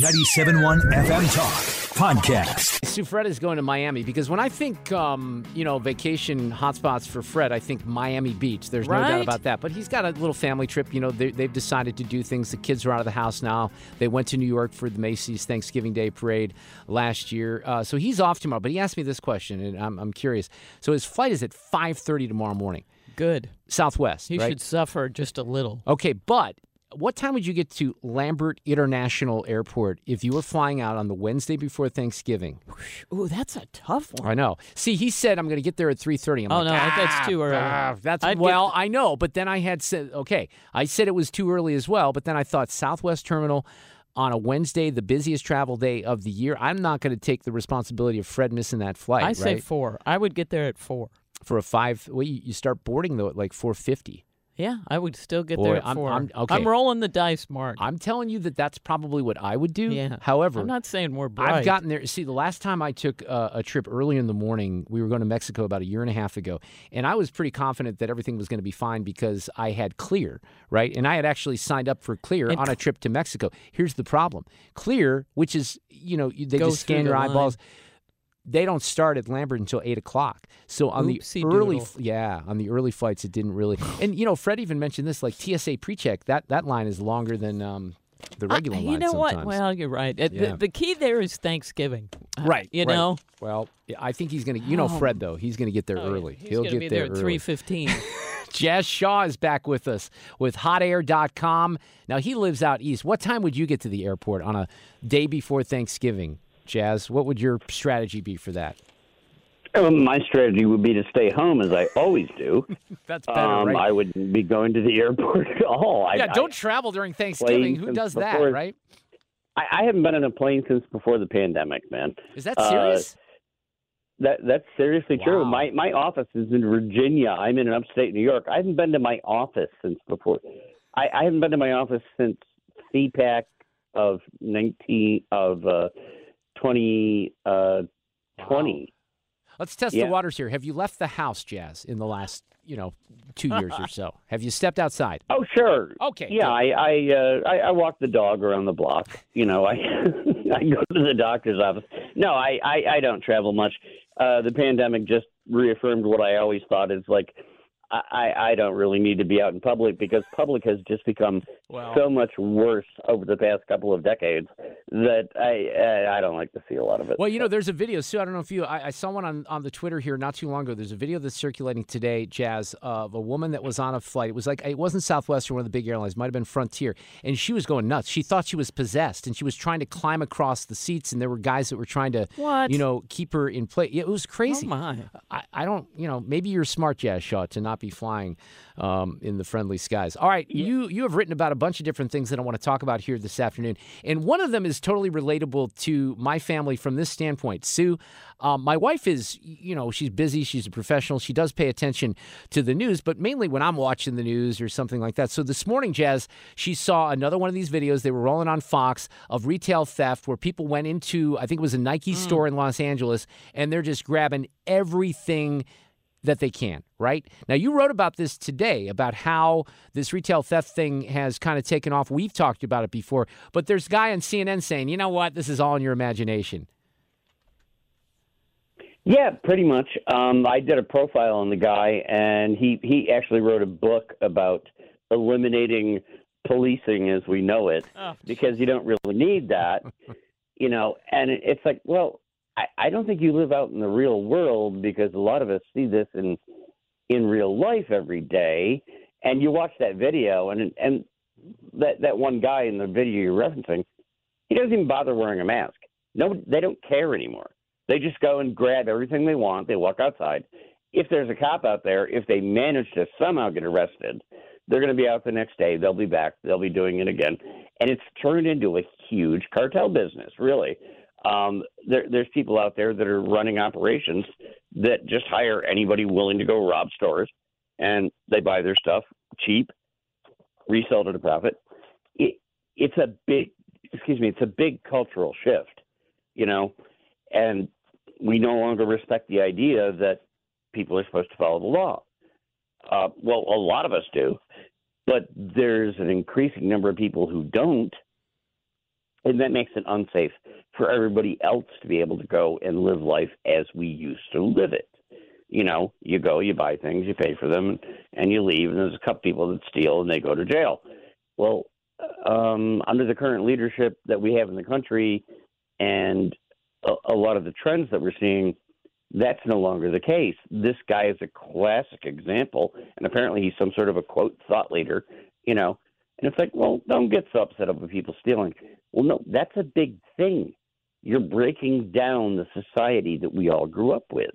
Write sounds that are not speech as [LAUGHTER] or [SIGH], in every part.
97.1 FM Talk Podcast. Sue Fred is going to Miami because when I think, um, you know, vacation hotspots for Fred, I think Miami Beach. There's no doubt about that. But he's got a little family trip. You know, they, they've decided to do things. The kids are out of the house now. They went to New York for the Macy's Thanksgiving Day parade last year. Uh, so he's off tomorrow. But he asked me this question, and I'm, I'm curious. So his flight is at 5:30 tomorrow morning, Good. Southwest. He right? should suffer just a little. Okay, but what time would you get to Lambert International Airport if you were flying out on the Wednesday before Thanksgiving? Ooh, that's a tough one. I know. See, he said I'm going to get there at 3:30. I'm Oh, like, no, that's too early. ah, that's I'd get well, th- I know, but then I had said okay. I said it was too early as well, but then I thought Southwest Terminal on a Wednesday, the busiest travel day of the year. I'm not going to take the responsibility of Fred missing that flight. I say four. I would get there at four. for a five. Well, you, you start boarding though at like 4:50. Yeah, I would still get Boy, there I'm- 4 I'm- okay. I'm rolling the dice, Mark. I'm telling you that that's probably what I would do. yeah. However, I'm not saying we're bright. I've gotten there. See, the last time I took uh, a trip early in the morning, we were going to Mexico about a year and a half ago, and I was pretty confident that everything was going to be fine because I had Clear, right? And I had actually signed up for Clear And on a trip to Mexico. Here's the problem: Clear, which is you know they just scan your eyeballs. line. They don't start at Lambert until eight o'clock. So on Oopsie the early, doodle. yeah, on the early flights, it didn't really. [SIGHS] And you know, Fred even mentioned this, like TSA pre-check. That that line is longer than um, the regular line. you know what? Well, you're right. Uh, Yeah. The, the key there is Thanksgiving. Uh, Right. You right. know? Well, I think he's going to. You know, Oh. Fred though, he's going to get there Oh, early. He'll get be there, there, at 3.15. [LAUGHS] Jazz Shaw is back with us with HotAir.com. Now he lives out east. What time would you get to the airport on a day before Thanksgiving, Jazz? What would your strategy be for that? Um, my strategy would be to stay home as I always do. [LAUGHS] That's better, um, right? I wouldn't be going to the airport at all. yeah, I, don't travel during Thanksgiving. Who does that, before- right? I, I haven't been on a plane since before the pandemic, man. Is that uh, serious? That that's seriously true. Wow. My my office is in Virginia. I'm in upstate New York. I haven't been to my office since before. I, I haven't been to my office since CPAC of nineteen of uh, twenty uh, twenty. Let's test yeah. the waters here. Have you left the house, Jazz, in the last, you know, two years or [LAUGHS] so? Have you stepped outside? Oh sure. Okay. Yeah. I I, uh, I I walk the dog around the block. You know, I [LAUGHS] I go to the doctor's office. No, I I, I don't travel much. Uh, the pandemic just reaffirmed what I always thought is like I, I I don't really need to be out in public because public has just become Well- so much worse over the past couple of decades that I I I don't like to see a lot of it. Well, you know, there's a video, Sue. I don't know if you, I, I saw one on, on the Twitter here not too long ago. There's a video that's circulating today, Jazz, of a woman that was on a flight. It was like, it wasn't Southwest or one of the big airlines, might have been Frontier. And she was going nuts. She thought she was possessed and she was trying to climb across the seats. And there were guys that were trying to, What? you know, keep her in place. It was crazy. Oh, my. I, I don't, you know, maybe you're smart, Jazz Shaw, to not be flying um, in the friendly skies. All right, you you have written about a bunch of different things that I want to talk about here this afternoon, and one of them is totally relatable to my family from this standpoint. Sue, um, my wife is, you know, she's busy, she's a professional, she does pay attention to the news, but mainly when I'm watching the news or something like that. So this morning, Jazz, she saw another one of these videos. They were rolling on Fox of retail theft where people went into, I think it was a Nike store in Los Angeles, and they're just grabbing everything that they can, right? Now, you wrote about this today about how this retail theft thing has kind of taken off. We've talked about it before, but there's a guy on CNN saying, you know what, this is all in your imagination. Yeah, pretty much. Um, I did a profile on the guy, and he he actually wrote a book about eliminating policing as we know it, Oh, because you don't really need that, you know. And it's like, well, I, I don't think you live out in the real world because a lot of us see this in in real life every day. And you watch that video, and and that that one guy in the video you're referencing, he doesn't even bother wearing a mask. No, they don't care anymore. They just go and grab everything they want. They walk outside. If there's a cop out there, if they manage to somehow get arrested, they're going to be out the next day. They'll be back. They'll be doing it again. And it's turned into a huge cartel business, really. Um, there, there's people out there that are running operations that just hire anybody willing to go rob stores, and they buy their stuff cheap, resell it at a profit. It, it's a big, excuse me, it's a big cultural shift, you know, and we no longer respect the idea that people are supposed to follow the law. Uh, well, a lot of us do, but there's an increasing number of people who don't, and that makes it unsafe for everybody else to be able to go and live life as we used to live it. You know, you go, you buy things, you pay for them, and you leave, and there's a couple people that steal and they go to jail. Well, um, under the current leadership that we have in the country and a, a lot of the trends that we're seeing, that's no longer the case. This guy is a classic example, and apparently he's some sort of a quote thought leader, you know. And it's like, well, don't get so upset over people stealing. Well, no, that's a big thing. You're breaking down the society that we all grew up with.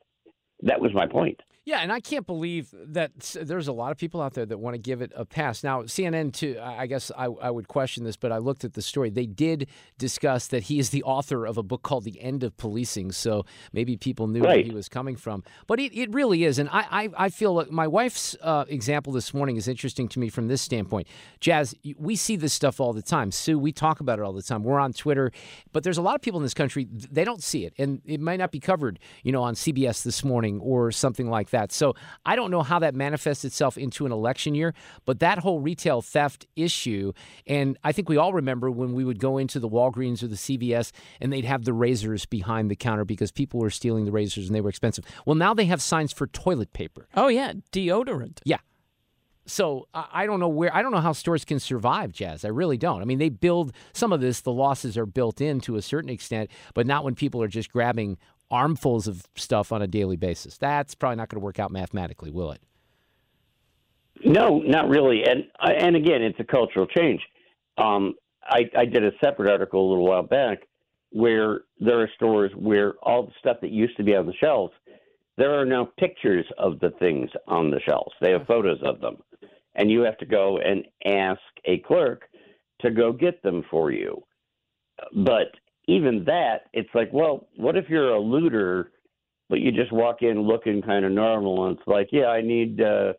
That was my point. Yeah, and I can't believe that there's a lot of people out there that want to give it a pass. Now, CNN, too, I guess I, I would question this, but I looked at the story. They did discuss that he is the author of a book called The End of Policing, so maybe people knew where he was coming from. But it, it really is. And I, I, I feel like my wife's uh, example this morning is interesting to me from this standpoint. Jazz, we see this stuff all the time. Sue, we talk about it all the time. We're on Twitter, but there's a lot of people in this country, they don't see it. And it might not be covered, you know, on CBS this morning or something like that. So I don't know how that manifests itself into an election year, but that whole retail theft issue, and I think we all remember when we would go into the Walgreens or the CVS and they'd have the razors behind the counter because people were stealing the razors and they were expensive. Well, now they have signs for toilet paper. Oh yeah, deodorant. Yeah. So I I don't know where I don't know how stores can survive, Jazz. I really don't. I mean, they build some of this. The losses are built in to a certain extent, but not when people are just grabbing armfuls of stuff on a daily basis. That's probably not going to work out mathematically, will it? No, not really. And uh, and again, it's a cultural change. Um, I, I did a separate article a little while back where there are stores where all the stuff that used to be on the shelves, there are now pictures of the things on the shelves. They have photos of them, and you have to go and ask a clerk to go get them for you. But even that, it's like, well, what if you're a looter, but you just walk in looking kind of normal, and it's like, yeah, I need. Uh,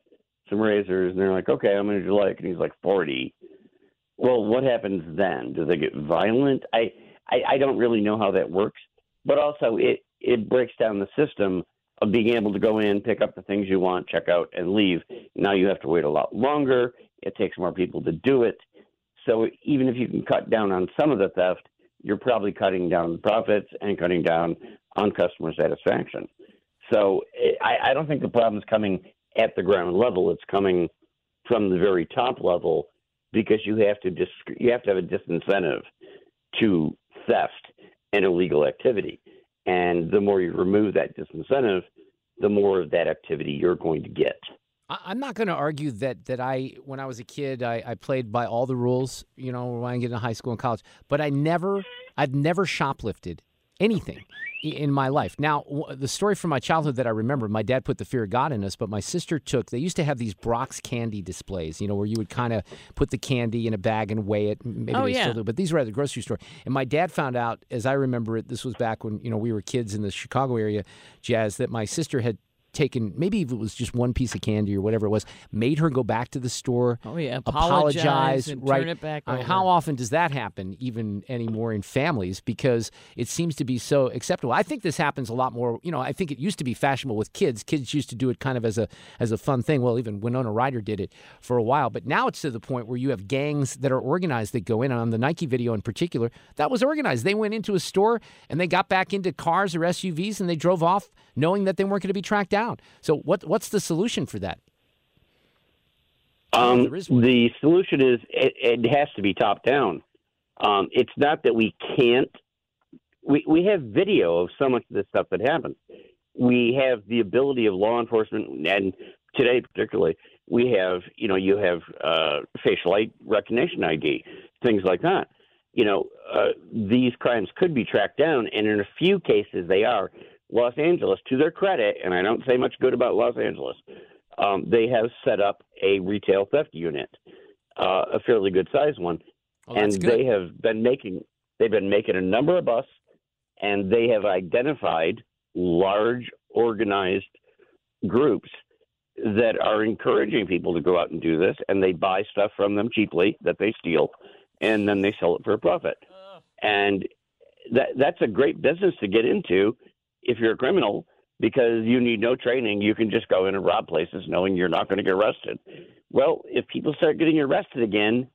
some razors, and they're like, okay, how many do you like? And he's like, 40. Well, what happens then? Do they get violent? I, I, I don't really know how that works, but also it, it breaks down the system of being able to go in, pick up the things you want, check out, and leave. Now you have to wait a lot longer. It takes more people to do it. So even if you can cut down on some of the theft, you're probably cutting down profits and cutting down on customer satisfaction. So eh, I, I don't think the problem's coming at the ground level. It's coming from the very top level because you have to dis- you have to have a disincentive to theft and illegal activity. And the more you remove that disincentive, the more of that activity you're going to get. I'm not going to argue that that I, when I was a kid, I, I played by all the rules. You know, when I get into high school and college, but I never, I've never shoplifted anything in my life. Now, the story from my childhood that I remember, my dad put the fear of God in us, but my sister took. They used to have these Brach's candy displays. You know, where you would kind of put the candy in a bag and weigh it. Maybe Oh, they yeah. still do, but these were at the grocery store. And my dad found out, as I remember it, this was back when you know we were kids in the Chicago area, Jazz, that my sister had taken maybe if it was just one piece of candy or whatever it was, made her go back to the store. Oh yeah, apologize, apologize and right? turn it back I mean, over. how often does that happen, even anymore in families? Because it seems to be so acceptable. I think this happens a lot more. You know, I think it used to be fashionable with kids. Kids used to do it kind of as a as a fun thing. Well, even Winona Ryder did it for a while, but now it's to the point where you have gangs that are organized that go in. On the Nike video in particular, that was organized. They went into a store and they got back into cars or SUVs and they drove off, knowing that they weren't going to be tracked down. So, what what's the solution for that? Um, there is one. the solution is it, it has to be top down. Um, it's not that we can't. We we have video of so much of this stuff that happens. We have the ability of law enforcement, and today particularly, we have you know you have uh, facial recognition ID, things like that. You know uh, these crimes could be tracked down, and in a few cases they are. Los Angeles, to their credit, and I don't say much good about Los Angeles, um, they have set up a retail theft unit, uh, a fairly good sized one, Oh, and good. they have been making They've been making a number of busts, and they have identified large organized groups that are encouraging people to go out and do this, and they buy stuff from them cheaply that they steal, and then they sell it for a profit. And that that's a great business to get into if you're a criminal because you need no training. You can just go in and rob places knowing you're not going to get arrested. Well, if people start getting arrested again,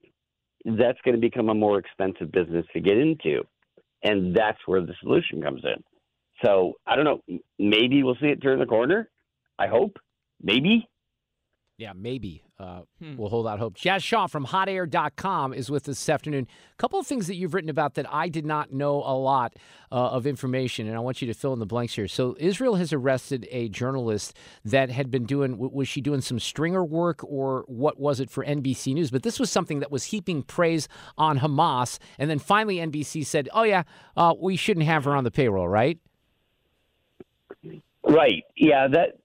that's going to become a more expensive business to get into. And that's where the solution comes in. So I don't know. Maybe we'll see it turn the corner. I hope. Maybe. Yeah, maybe. Uh, Hmm. We'll hold out hope. Jazz Shaw from hotair.com is with us this afternoon. A couple of things that you've written about that I did not know a lot uh, of information, and I want you to fill in the blanks here. So, Israel has arrested a journalist that had been doing, was she doing some stringer work or what was it for NBC News? But this was something that was heaping praise on Hamas. And then finally, NBC said, oh, yeah, uh, we shouldn't have her on the payroll, right? Right. Yeah. That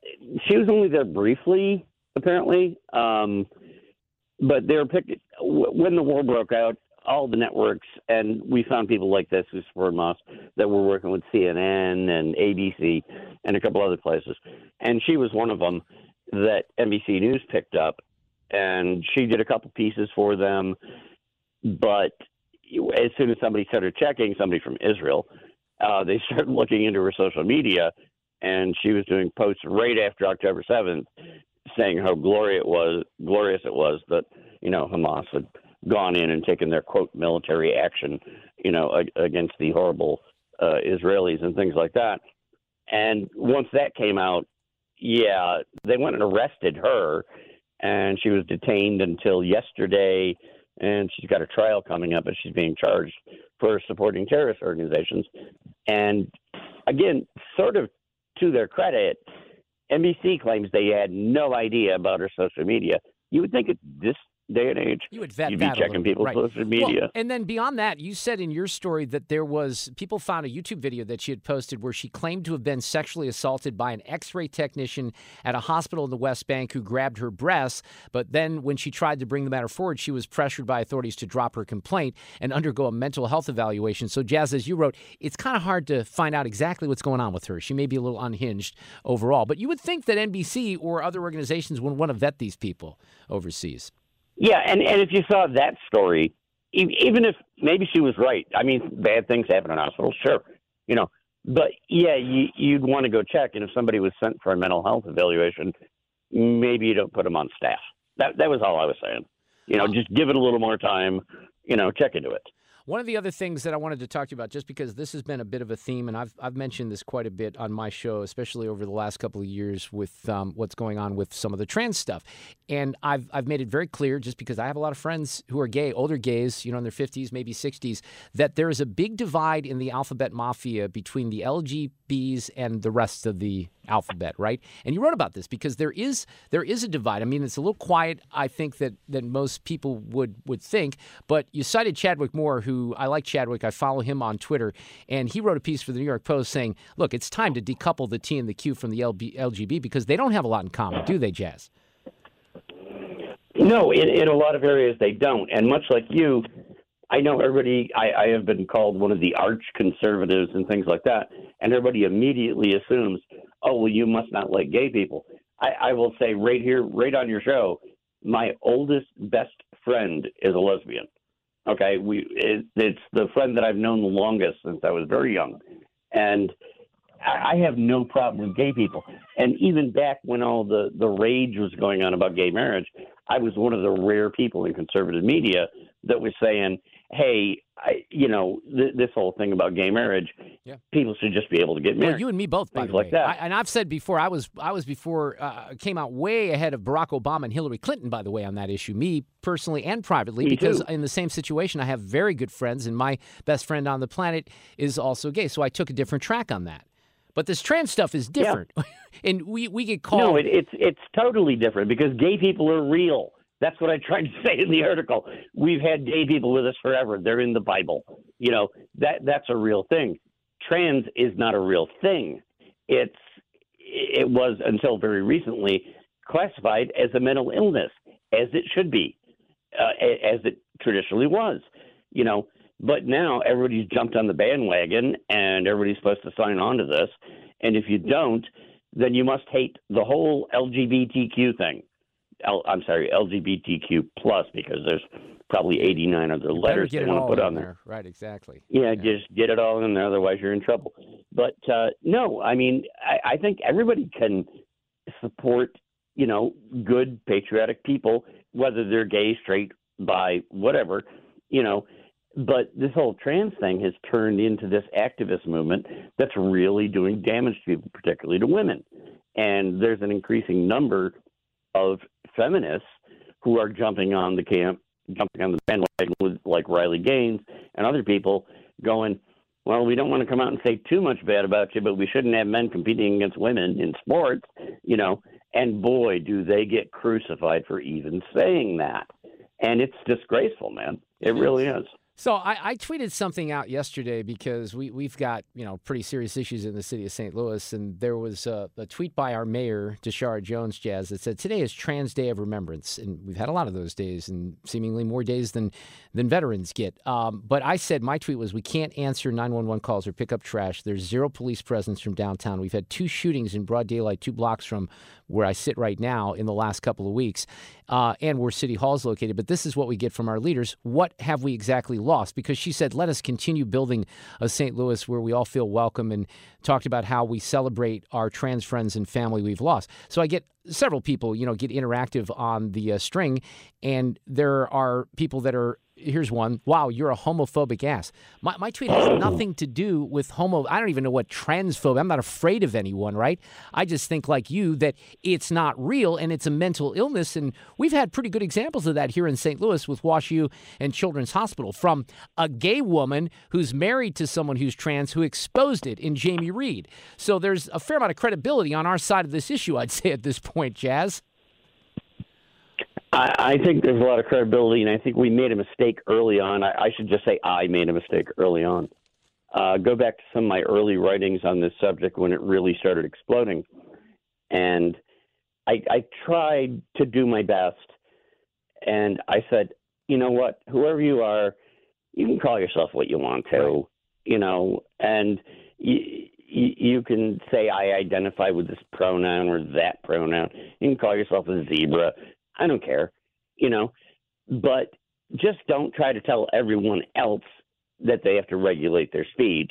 she was only there briefly, apparently. Um, but they were picked when the war broke out. All the networks, and we found people like this who support Hamas that were working with CNN and ABC and a couple other places. And she was one of them that NBC News picked up, and she did a couple pieces for them. But as soon as somebody started checking, somebody from Israel, uh, they [LAUGHS] started looking into her social media, and she was doing posts right after October seventh, saying how glorious it was, glorious it was that you know Hamas had gone in and taken their quote military action, you know, ag- against the horrible uh, Israelis and things like that. And once that came out, yeah, they went and arrested her, and she was detained until yesterday. And she's got a trial coming up, and she's being charged for supporting terrorist organizations. And again, sort of to their credit, NBC claims they had no idea about her social media. You would think at this day and age, You would vet you'd be that checking people's right. social media. Well, and then beyond that, you said in your story that there was people found a YouTube video that she had posted where she claimed to have been sexually assaulted by an X-ray technician at a hospital in the West Bank who grabbed her breasts. But then, when she tried to bring the matter forward, she was pressured by authorities to drop her complaint and undergo a mental health evaluation. So, Jazz, as you wrote, it's kind of hard to find out exactly what's going on with her. She may be a little unhinged overall, but you would think that NBC or other organizations would want to vet these people overseas. Yeah, and and if you saw that story, even if maybe she was right, I mean, bad things happen in hospitals, sure, you know, but yeah, you, you'd want to go check, and if somebody was sent for a mental health evaluation, maybe you don't put them on staff. That that was all I was saying. You know, just give it a little more time. You know, check into it. One of the other things that I wanted to talk to you about, just because this has been a bit of a theme, and I've, I've mentioned this quite a bit on my show, especially over the last couple of years with um, what's going on with some of the trans stuff. And I've, I've made it very clear, just because I have a lot of friends who are gay, older gays, you know, in their 50s, maybe 60s, that there is a big divide in the alphabet mafia between the LGBs and the rest of the alphabet, right? And you wrote about this because there is there is a divide. I mean, it's a little quiet, I think, that that most people would would think. But you cited Chadwick Moore, who I like Chadwick. I follow him on Twitter, and he wrote a piece for the New York Post saying, "Look, it's time to decouple the T and the Q from the LB, LGB because they don't have a lot in common, do they, Jazz?" No, in, in a lot of areas they don't. And much like you, I know everybody, I, I have been called one of the arch conservatives and things like that. And everybody immediately assumes, oh, well, you must not like gay people. I, I will say right here, right on your show, my oldest, best friend is a lesbian. Okay. We, it, it's the friend that I've known the longest since I was very young. And I I have no problem with gay people. And even back when all the, the rage was going on about gay marriage, I was one of the rare people in conservative media that was saying, "Hey, I, you know, th- this whole thing about gay marriage, Yeah. people should just be able to get married." Well, you and me both, by Things the like way. that. I, and I've said before, I was I was before uh, came out way ahead of Barack Obama and Hillary Clinton, by the way, on that issue. Me personally and privately, Me because too. in the same situation, I have very good friends, and my best friend on the planet is also gay. So I took a different track on that. But this trans stuff is different, [LAUGHS] and we we get called. No, it, it's it's totally different because gay people are real. That's what I tried to [LAUGHS] say in the article. We've had gay people with us forever. They're in the Bible. You know that that's a real thing. Trans is not a real thing. It's it was until very recently classified as a mental illness, as it should be, uh, as it traditionally was. You know But now everybody's jumped on the bandwagon and everybody's supposed to sign on to this. And if you don't, then you must hate the whole LGBTQ thing. L, I'm sorry, LGBTQ plus because there's probably 89 other letters they want to put on there. Right, exactly. Yeah, just get it all in there, otherwise you're in trouble. But uh, no, I mean, I, I think everybody can support, you know, good patriotic people, whether they're gay, straight, bi, whatever, you know. But this whole trans thing has turned into this activist movement that's really doing damage to people, particularly to women. And there's an increasing number of feminists who are jumping on the camp, jumping on the bandwagon with like Riley Gaines and other people going, well, we don't want to come out and say too much bad about you, but we shouldn't have men competing against women in sports, you know. And boy, do they get crucified for even saying that. And it's disgraceful, man. It really is. So I, I tweeted something out yesterday because we we've got you know pretty serious issues in the city of St. Louis, and there was a, a tweet by our mayor Tishaura Jones Jazz that said today is Trans Day of Remembrance, and we've had a lot of those days, and seemingly more days than than veterans get. Um, but I said my tweet was we can't answer 911 calls or pick up trash. There's zero police presence from downtown. We've had two shootings in broad daylight, two blocks from where I sit right now in the last couple of weeks, uh, and where City Hall is located. But this is what we get from our leaders. What have we exactly lost? Because she said, let us continue building a St. Louis where we all feel welcome and talked about how we celebrate our trans friends and family we've lost. So I get several people, you know, get interactive on the uh, string, and there are people that are here's one. Wow, you're a homophobic ass. My, my tweet has nothing to do with homo. I don't even know what transphobe. I'm not afraid of anyone, right? I just think like you that it's not real and it's a mental illness. And we've had pretty good examples of that here in St. Louis with WashU and Children's Hospital from a gay woman who's married to someone who's trans who exposed it in Jamie Reed. So there's a fair amount of credibility on our side of this issue, I'd say at this point, Jazz. I, I think there's a lot of credibility, and I think we made a mistake early on. I, I should just say I made a mistake early on. Uh, go back to some of my early writings on this subject when it really started exploding, and I, I tried to do my best. And I said, you know what, whoever you are, you can call yourself what you want to, Right. you know, and you, you can say I identify with this pronoun or that pronoun. You can call yourself a zebra. I don't care, you know, but just don't try to tell everyone else that they have to regulate their speech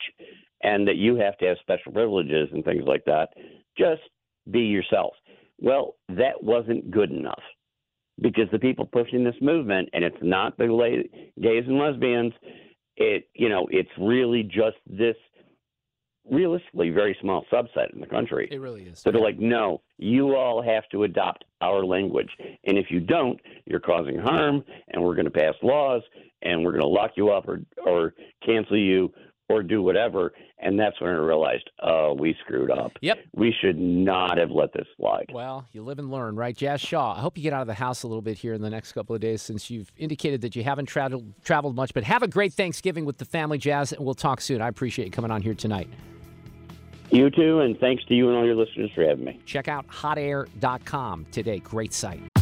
and that you have to have special privileges and things like that. Just be yourself. Well, that wasn't good enough because the people pushing this movement, and it's not the gays and lesbians, it you know, it's really just this realistically very small subset in the country. It really is. So they're like, no, you all have to adopt our language. And if you don't, you're causing harm, and we're going to pass laws, and we're going to lock you up or, or cancel you or do whatever. And that's when I realized, oh, we screwed up. Yep. We should not have let this slide. Well, you live and learn, right? Jazz Shaw, I hope you get out of the house a little bit here in the next couple of days since you've indicated that you haven't traveled traveled much. But have a great Thanksgiving with the family, Jazz, and we'll talk soon. I appreciate you coming on here tonight. You too, and thanks to you and all your listeners for having me. Check out hotair.com today. Great site.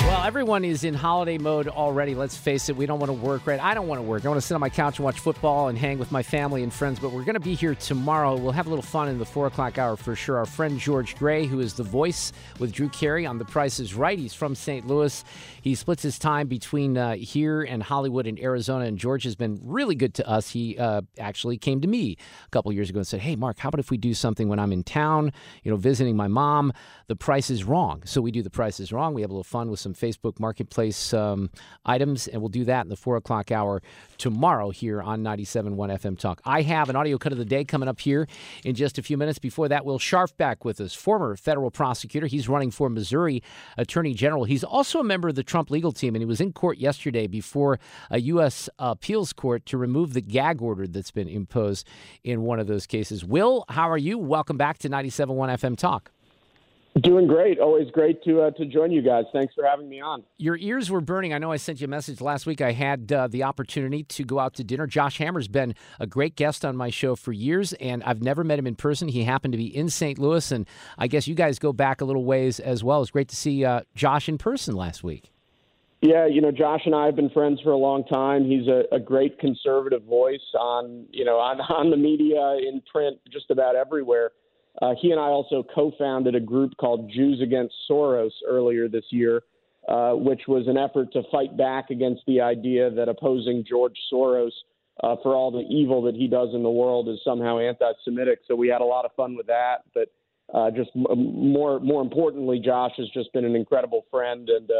Well, everyone is in holiday mode already. Let's face it, we don't want to work, right? I don't want to work. I want to sit on my couch and watch football and hang with my family and friends, but we're going to be here tomorrow. We'll have a little fun in the 4 o'clock hour for sure. Our friend George Gray, who is the voice with Drew Carey on The Price is Right, he's from St. Louis. He splits his time between uh, here and Hollywood and Arizona, and George has been really good to us. He uh, actually came to me a couple years ago and said, Hey, Mark, how about if we do something when I'm in town, you know, visiting my mom? The price is wrong. So we do The Price is Wrong. We have a little fun with some Facebook Marketplace um, items, and we'll do that in the four o'clock hour tomorrow here on 97.1 FM Talk. I have an audio cut of the day coming up here in just a few minutes. Before that, Will Scharf back with us, former federal prosecutor. He's running for Missouri Attorney General. He's also a member of the Trump legal team, and he was in court yesterday before a U.S. appeals court to remove the gag order that's been imposed in one of those cases. Will, how are you? Welcome back to 97.1 FM Talk. Doing great. Always great to uh, to join you guys. Thanks for having me on. Your ears were burning. I know I sent you a message last week. I had uh, the opportunity to go out to dinner. Josh Hammer's been a great guest on my show for years, and I've never met him in person. He happened to be in St. Louis, and I guess you guys go back a little ways as well. It's great to see uh, Josh in person last week. Yeah, you know, Josh and I have been friends for a long time. He's a, a great conservative voice on you know on [LAUGHS] on the media, in print, just about everywhere. Uh, he and I also co-founded a group called Jews Against Soros earlier this year, uh, which was an effort to fight back against the idea that opposing George Soros uh, for all the evil that he does in the world is somehow anti-Semitic. So we had a lot of fun with that. But uh, just m- more more importantly, Josh has just been an incredible friend and.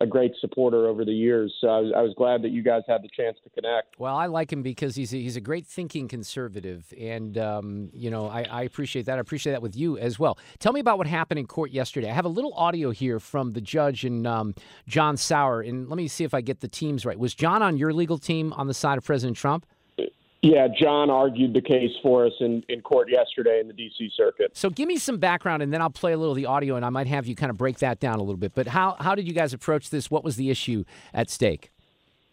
A great supporter over the years. So I was, I was, glad that you guys had the chance to connect. Well, I like him because he's a, he's a great thinking conservative, and um, you know I, I, appreciate that. I appreciate that with you as well. Tell me about what happened in court yesterday. I have a little audio here from the judge and um, John Sauer, and let me see if I get the teams right. Was John on your legal team on the side of President Trump? Yeah, John argued the case for us in, in court yesterday in the D.C. Circuit. So give me some background, and then I'll play a little of the audio, and I might have you kind of break that down a little bit. But how, how did you guys approach this? What was the issue at stake?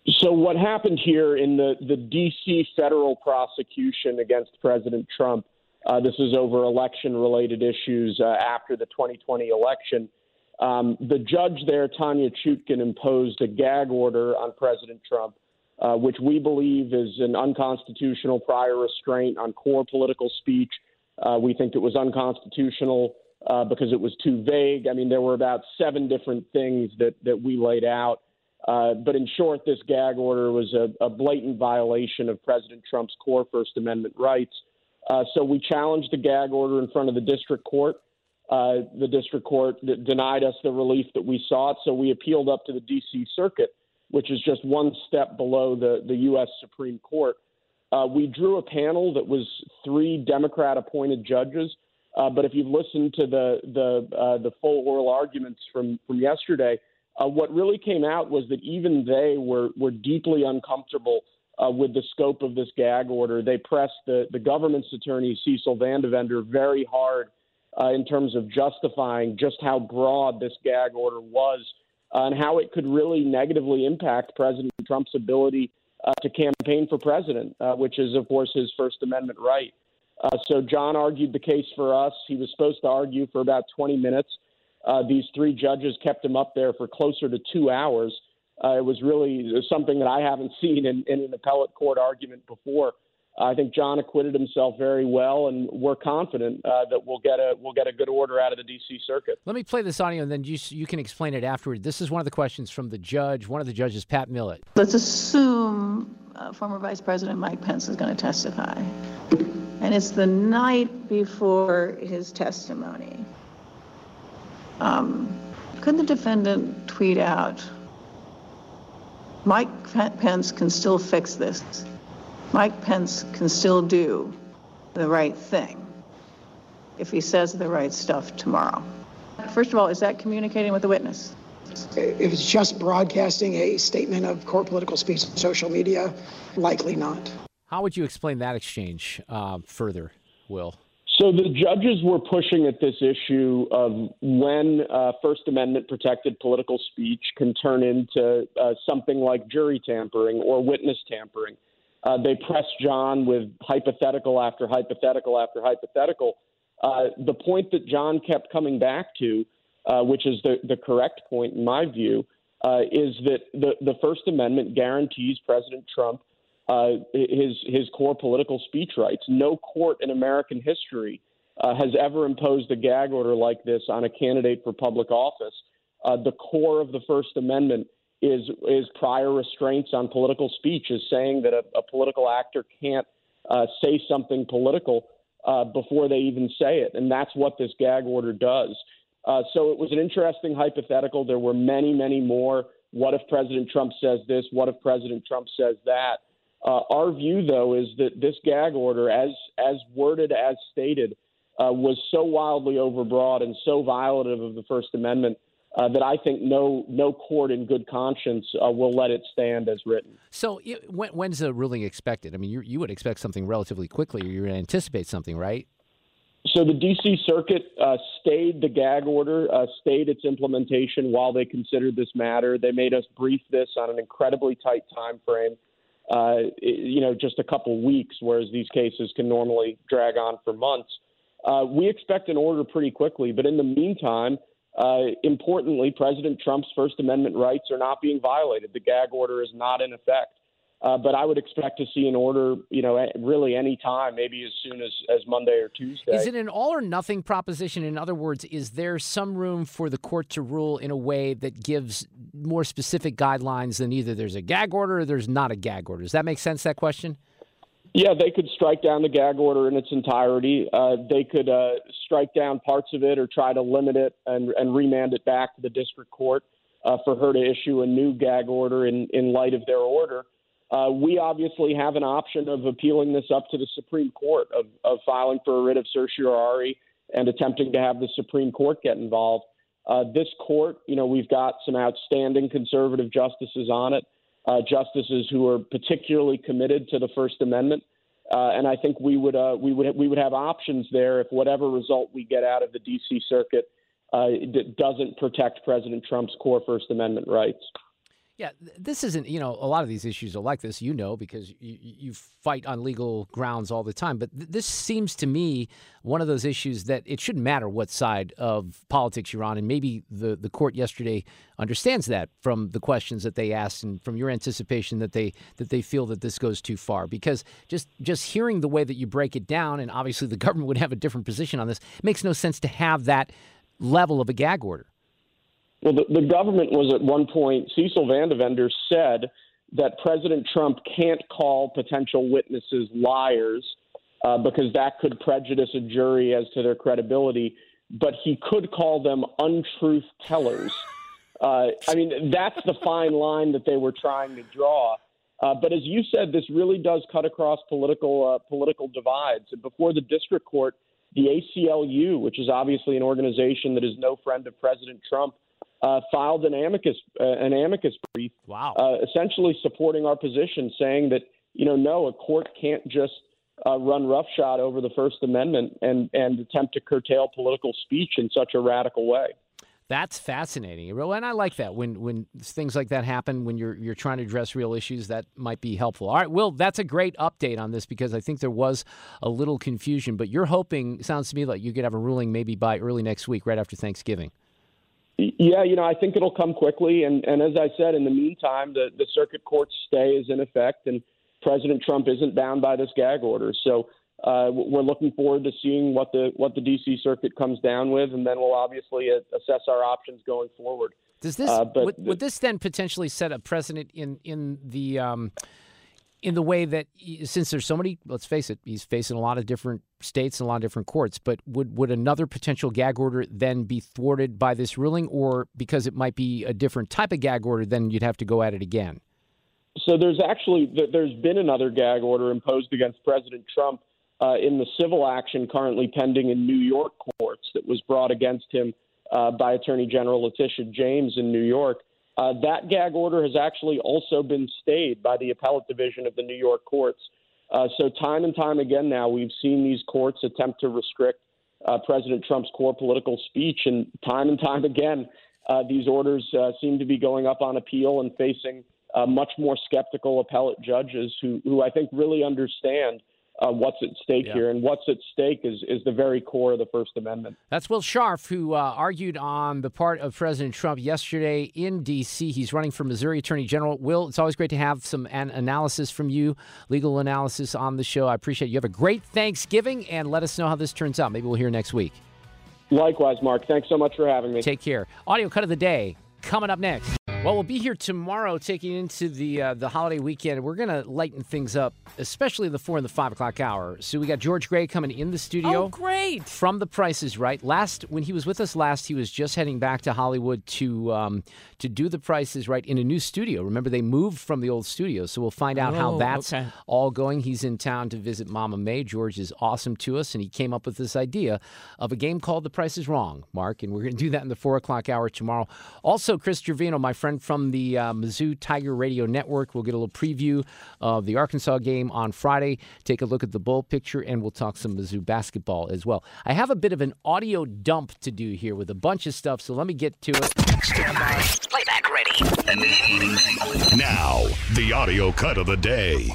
So what happened here in the, the D.C. federal prosecution against President Trump, uh, this is over election-related issues uh, after the 2020 election. Um, the judge there, Tanya Chutkan, imposed a gag order on President Trump – uh, which we believe is an unconstitutional prior restraint on core political speech. Uh, we think it was unconstitutional uh, because it was too vague. I mean, there were about seven different things that, that we laid out. Uh, but in short, this gag order was a, a, blatant violation of President Trump's core First Amendment rights. Uh, so we challenged the gag order in front of the district court. The district court denied us the relief that we sought, so we appealed up to the D.C. Circuit which is just one step below the, the U.S. Supreme Court. Uh, we drew a panel that was three Democrat appointed judges. Uh, but if you've listened to the the uh, the full oral arguments from from yesterday, uh, what really came out was that even they were were deeply uncomfortable uh, with the scope of this gag order. They pressed the the government's attorney Cecil VanDevender very hard uh, in terms of justifying just how broad this gag order was and how it could really negatively impact President Trump's ability uh, to campaign for president, uh, which is, of course, his First Amendment right. Uh, so John argued the case for us. He was supposed to argue for about 20 minutes. Uh, these three judges kept him up there for closer to two hours. Uh, it was really something that I haven't [LAUGHS] seen in, in an appellate court argument before. I think John acquitted himself very well, and we're confident uh, that we'll get a we'll get a good order out of the D.C. Circuit. Let me play this audio, and then you you can explain it afterward. This is one of the questions from the judge. One of the judges, Pat Millett. Let's assume uh, former Vice President Mike Pence is going to testify, and it's the night before his testimony. Um, could the defendant tweet out, "Mike Pence can still fix this"? Mike Pence can still do the right thing if he says the right stuff tomorrow. First of all, is that communicating with the witness? If it's just broadcasting a statement of core political speech on social media, likely not. How would you explain that exchange uh, further, Will? So the judges were pushing at this issue of when uh, First Amendment protected political speech can turn into uh, something like jury tampering or witness tampering. Uh, they pressed John with hypothetical after hypothetical after hypothetical. Uh, the point that John kept coming back to, uh, which is the, the correct point in my view, uh, is that the, the First Amendment guarantees President Trump uh, his, his core political speech rights. No court in American history uh, has ever imposed a gag order like this on a candidate for public office. the core of the First Amendment is is prior restraints on political speech, is saying that a, a political actor can't uh, say something political uh, before they even say it, and that's what this gag order does. Uh, so it was an interesting hypothetical. There were many, many more. What if President Trump says this? What if President Trump says that? Uh, our view, though, is that this gag order, as as worded, as stated, uh, was so wildly overbroad and so violative of the First Amendment uh, that I think no no court in good conscience uh, will let it stand as written. So it, when, when's the ruling expected? I mean, you you would expect something relatively quickly, or you would anticipate something, right? So the D.C. Circuit uh, stayed the gag order, uh, stayed its implementation while they considered this matter. They made us brief this on an incredibly tight time frame. Uh, you know, just a couple weeks, whereas these cases can normally drag on for months. Uh, we expect an order pretty quickly, but in the meantime, uh, importantly, President Trump's First Amendment rights are not being violated. The gag order is not in effect. Uh, but I would expect to see an order, you know, really any time, maybe as soon as, as Monday or Tuesday. Is it an all or nothing proposition? In other words, is there some room for the court to rule in a way that gives more specific guidelines than either there's a gag order or there's not a gag order? Does that make sense, that question? Yeah, they could strike down the gag order in its entirety. Uh, they could uh, strike down parts of it or try to limit it and, and remand it back to the district court uh, for her to issue a new gag order in, in light of their order. Uh, we obviously have an option of appealing this up to the Supreme Court, of, of filing for a writ of certiorari and attempting to have the Supreme Court get involved. Uh, this court, you know, we've got some outstanding conservative justices on it, uh, justices who are particularly committed to the First Amendment, uh, and I think we would uh, we would we would have options there if whatever result we get out of the D.C. Circuit uh, doesn't protect President Trump's core First Amendment rights. Yeah, this isn't, you know, a lot of these issues are like this, you know, because you, you fight on legal grounds all the time. But th- this seems to me one of those issues that it shouldn't matter what side of politics you're on. And maybe the, the court yesterday understands that from the questions that they asked and from your anticipation that they that they feel that this goes too far. Because just just hearing the way that you break it down, and obviously the [LAUGHS] government would have a different position on this, makes no sense to have that level of a gag order. Well, the, the government was at one point, Cecil VanDevender said that President Trump can't call potential witnesses liars uh, because that could prejudice a jury as to their credibility, but he could call them untruth tellers. Uh, I mean, that's the fine line that they were trying to draw. Uh, but as you said, this really does cut across political uh, political divides. And before the district court, the ACLU, which is obviously an organization that is no friend of President Trump, uh, filed an amicus uh, an amicus brief, wow. uh, essentially supporting our position, saying that you know no, a court can't just uh, run roughshod over the First Amendment and and attempt to curtail political speech in such a radical way. That's fascinating, and I like that when when things like that happen when you're you're trying to address real issues. That might be helpful. All right, Will, that's a great update on this because I think there was a little confusion. But you're hoping, sounds to me like you could have a ruling maybe by early next week, right after Thanksgiving. Yeah, you know, I think it'll come quickly. And, and as I said, in the meantime, the, the circuit court stay is in effect, and President Trump isn't bound by this gag order. So uh, we're looking forward to seeing what the what the D.C. Circuit comes down with, and then we'll obviously assess our options going forward. Does this uh, would, would, this then potentially set a precedent in in the um, in the way that since there's so many, let's face it, he's facing a lot of different states and a lot of different courts. But would would another potential gag order then be thwarted by this ruling, or because it might be a different type of gag order, then you'd have to go at it again? So there's actually there's been another gag order imposed against President Trump uh, in the civil action currently pending in New York courts that was brought against him uh, by Attorney General Letitia James in New York. Uh, that gag order has actually also been stayed by the appellate division of the New York courts. Uh, so, time and time again now, we've seen these courts attempt to restrict uh, President Trump's core political speech. And time and time again, uh, these orders uh, seem to be going up on appeal and facing uh, much more skeptical appellate judges who, who I think really understand uh, what's at stake yeah. here. And what's at stake is, is the very core of the First Amendment. That's Will Scharf, who uh, argued on the part of President Trump yesterday in D.C. He's running for Missouri Attorney General. Will, it's always great to have some an analysis from you, legal analysis on the show. I appreciate it. You have a great Thanksgiving, and let us know how this turns out. Maybe we'll hear next week. Likewise, Mark. Thanks so much for having me. Take care. Audio cut of the day coming up next. Well, we'll be here tomorrow, taking into the uh, the holiday weekend. We're gonna lighten things up, especially the four and the five o'clock hour. So we got George Gray coming in the studio. Oh, great! From The Price is Right. Last when he was with us last, he was just heading back to Hollywood to um, to do The Price is Right in a new studio. Remember, they moved from the old studio, so we'll find out how Oh, that's okay. all going. He's in town to visit Mama May. George is awesome to us, and he came up with this idea of a game called The Price is Wrong, Mark, and we're going to do that in the four o'clock hour tomorrow. Also, Chris Gervino, my friend from the uh, Mizzou Tiger Radio Network, we'll get a little preview of the Arkansas game on Friday. Take a look at the bowl picture, and we'll talk some Mizzou basketball as well. I have a bit of an audio dump to do here with a bunch of stuff, so let me get to it. Playback ready. Now, the audio cut of the day.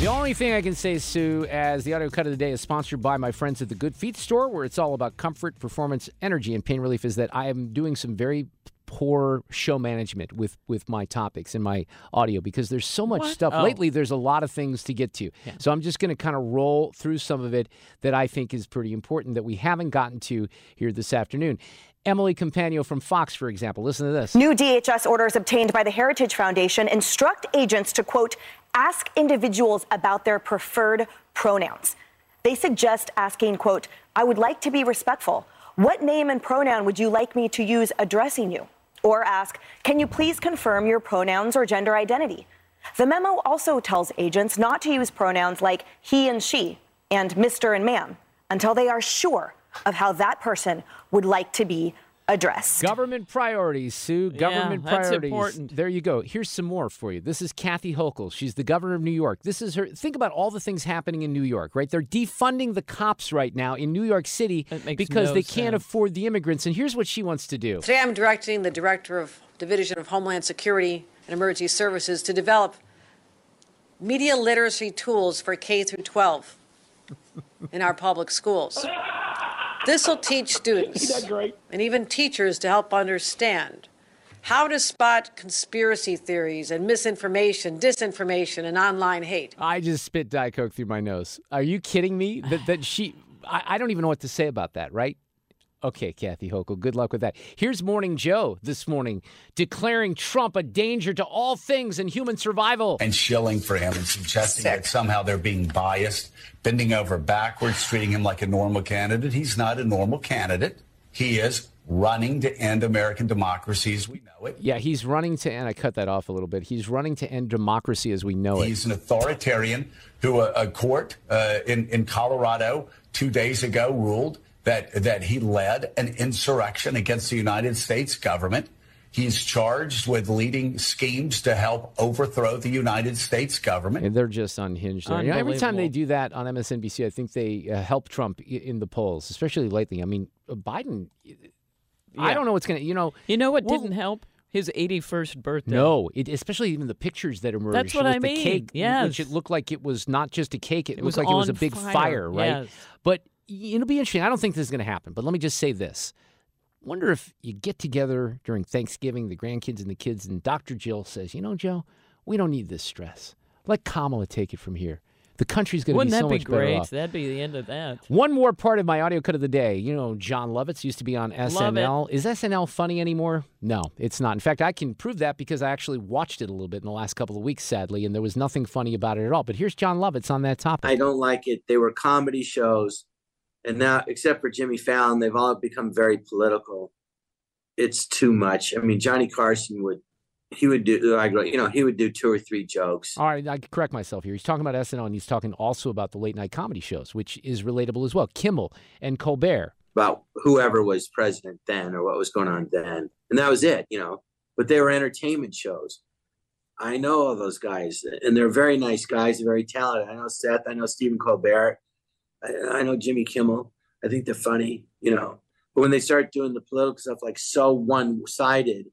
The only thing I can say, Sue, as the audio cut of the day is sponsored by my friends at the Good Feet store, where it's all about comfort, performance, energy, and pain relief, is that I am doing some very poor show management with with my topics and my audio because there's so much What? stuff Oh. lately there's a lot of things to get to so i'm just going to kind of roll through some of it that i think is pretty important that we haven't gotten to here this afternoon emily compagno from fox for example listen to this New DHS orders obtained by the Heritage Foundation instruct agents to, quote, ask individuals about their preferred pronouns. They suggest asking, quote, I would like to be respectful. What name and pronoun would you like me to use addressing you? Or ask, can you please confirm your pronouns or gender identity? The memo also tells agents not to use pronouns like he and she and Mr. and ma'am until they are sure of how that person would like to be addressed. Government priorities, Sue. Government that's priorities. important. There you go. Here's some more for you. This is Kathy Hochul. She's the governor of New York. This is her. Think about all the things happening in New York, right? They're defunding the cops right now in New York City because no they can't afford the immigrants. And here's what she wants to do. Today I'm directing the Director of Division of Homeland Security and Emergency Services to develop media literacy tools for K through 12 in our public schools. This will teach [LAUGHS] students and even teachers to help understand how to spot conspiracy theories and misinformation, disinformation, and online hate. I just spit Diet Coke through my nose. Are you kidding me? That that she. I, I don't even know what to say about that. Right? Okay, Kathy Hochul. Good luck with that. Here's Morning Joe this morning declaring Trump a danger to all things and human survival. and shilling for him and suggesting that somehow they're being biased, bending over backwards, treating him like a normal candidate. He's not a normal candidate. He is running to end American democracy as we know it. Yeah, he's running to end. I cut that off a little bit. He's running to end democracy as we know it. He's an authoritarian who a, a court uh, in, in Colorado two days ago ruled that, that he led an insurrection against the United States government. He's charged with leading schemes to help overthrow the United States government. And they're just unhinged. There. You know, every time they do that on MSNBC, I think they uh, help Trump in the polls, especially lately. I mean, uh, Biden. I don't know what's going to. You know, You know what well, didn't help? His 81st birthday. No, it, especially even the pictures that emerged. That's what with I the mean, Cake, yes. which it looked like it was not just a cake; it, It looked was like it was a big fire, fire, right? yes. But y- it'll be interesting. I don't think this is going to happen. But let me just say this: Wonder if you get together during Thanksgiving, the grandkids and the kids, and Dr. Jill says, "You know, Joe, we don't need this stress. Let Kamala take it from here. The country's going to be Wouldn't that so be much better great? off." That'd be the end of that. One more part of my audio cut of the day. You know, Jon Lovitz used to be on Love SNL. Is SNL funny anymore? No, it's not. In fact, I can prove that because I actually watched it a little bit in the last couple of weeks, sadly, and there was nothing funny about it at all. But here's Jon Lovitz on that topic. I don't like it. They were comedy shows, and now, except for Jimmy Fallon, they've all become very political. It's too much. I mean, Johnny Carson would, he would do, like, you know, he would do two or three jokes. All right, I correct myself here. He's talking about SNL, and he's talking also about the late night comedy shows, which is relatable as well. Kimmel and Colbert. about whoever was president then or what was going on then. And that was it, you know. But they were entertainment shows. I know all those guys, and they're very nice guys, very talented. I know Seth, I know Stephen Colbert, I, I know Jimmy Kimmel. I think they're funny, you know. But when they start doing the political stuff like so one-sided,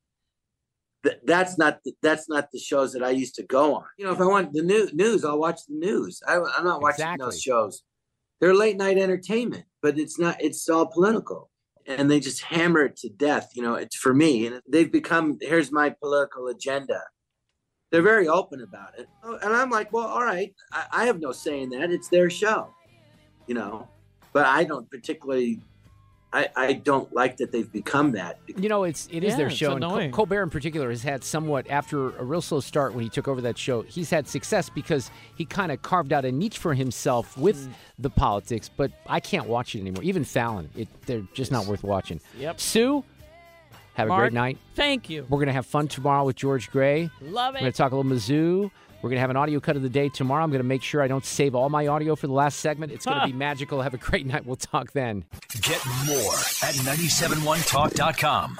th- that's not the, that's not the shows that I used to go on. You know, if I want the new, news, I'll watch the news. I, I'm not watching Exactly. those shows they're late night entertainment, but it's not. It's all political, and they just hammer it to death. You know, it's for me, and they've become. Here's my political agenda. They're very open about it, Oh, and I'm like, well, all right. I, I have no say in that. It's their show, you know. But I don't particularly I, I don't like that they've become that. You know, it's it is Yeah, their show, and Col- Colbert in particular has had somewhat after a real slow start when he took over that show. He's had success because he kind of carved out a niche for himself with Mm. the politics. But I can't watch it anymore. Even Fallon, it, they're just not worth watching. Yep. Sue, have a great night. Thank you. We're gonna have fun tomorrow with George Gray. Love it. We're gonna talk a little Mizzou. We're gonna have an audio cut of the day tomorrow. I'm gonna make sure I don't save all my audio for the last segment. It's gonna be magical. Have a great night. We'll talk then. Get more at 971talk.com.